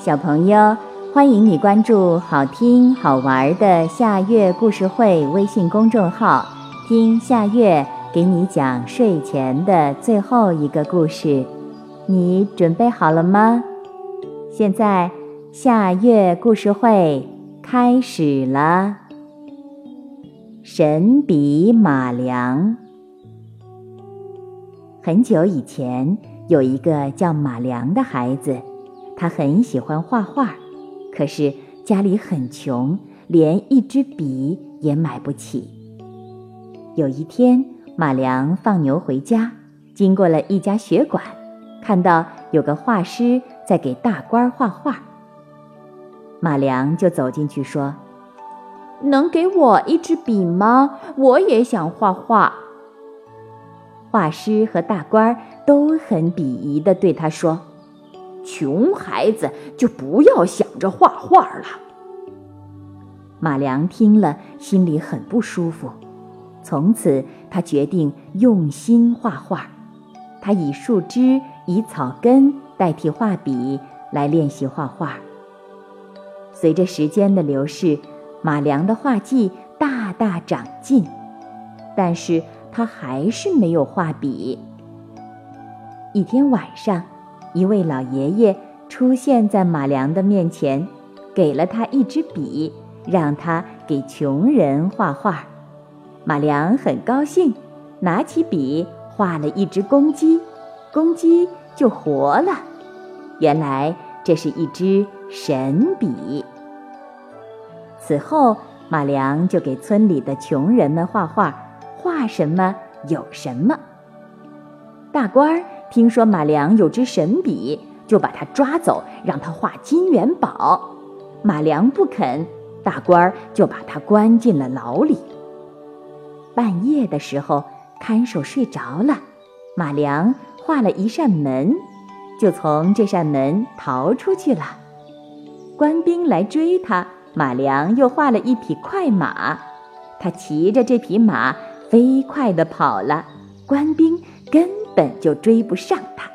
小朋友，欢迎你关注好听好玩的夏月故事会微信公众号，听夏月给你讲睡前的最后一个故事。你准备好了吗？现在夏月故事会开始了。神笔马良。很久以前，有一个叫马良的孩子。他很喜欢画画，可是家里很穷，连一支笔也买不起。有一天，马良放牛回家，经过了一家学馆，看到有个画师在给大官画画。马良就走进去说：“能给我一支笔吗？我也想画画。”画师和大官都很鄙夷地对他说。穷孩子就不要想着画画了。马良听了，心里很不舒服。从此，他决定用心画画。他以树枝、以草根代替画笔来练习画画。随着时间的流逝，马良的画技大大长进，但是他还是没有画笔。一天晚上。一位老爷爷出现在马良的面前，给了他一支笔，让他给穷人画画。马良很高兴，拿起笔画了一只公鸡，公鸡就活了。原来这是一支神笔。此后，马良就给村里的穷人们画画，画什么有什么。大官儿。听说马良有支神笔，就把他抓走，让他画金元宝。马良不肯，大官儿就把他关进了牢里。半夜的时候，看守睡着了，马良画了一扇门，就从这扇门逃出去了。官兵来追他，马良又画了一匹快马，他骑着这匹马飞快地跑了，官兵跟。本就追不上他。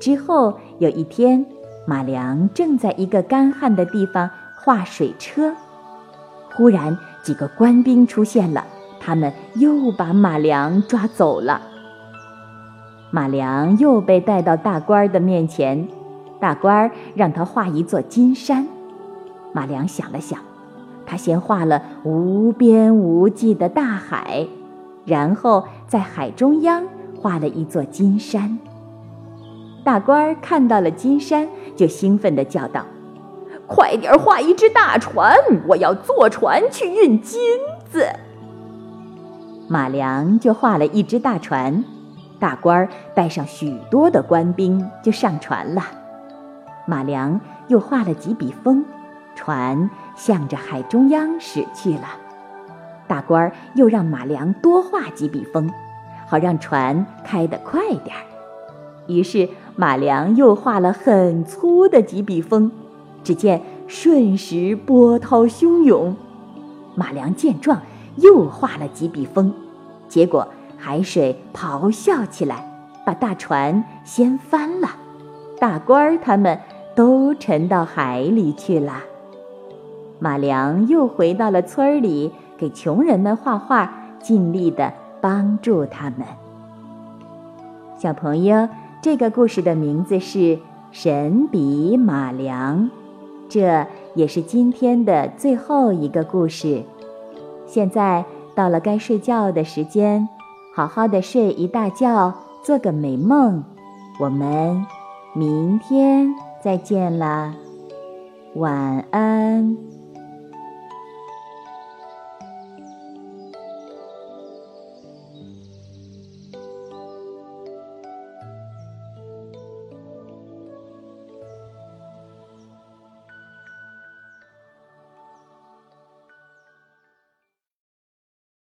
之后有一天，马良正在一个干旱的地方画水车，忽然几个官兵出现了，他们又把马良抓走了。马良又被带到大官的面前，大官让他画一座金山。马良想了想，他先画了无边无际的大海，然后在海中央。画了一座金山。大官儿看到了金山，就兴奋地叫道：“快点画一只大船，我要坐船去运金子。”马良就画了一只大船，大官儿带上许多的官兵就上船了。马良又画了几笔风，船向着海中央驶去了。大官儿又让马良多画几笔风。好让船开得快点儿，于是马良又画了很粗的几笔风。只见瞬时波涛汹涌，马良见状又画了几笔风，结果海水咆哮起来，把大船掀翻了，大官儿他们都沉到海里去了。马良又回到了村里，给穷人们画画，尽力的。帮助他们。小朋友，这个故事的名字是《神笔马良》，这也是今天的最后一个故事。现在到了该睡觉的时间，好好的睡一大觉，做个美梦。我们明天再见啦，晚安。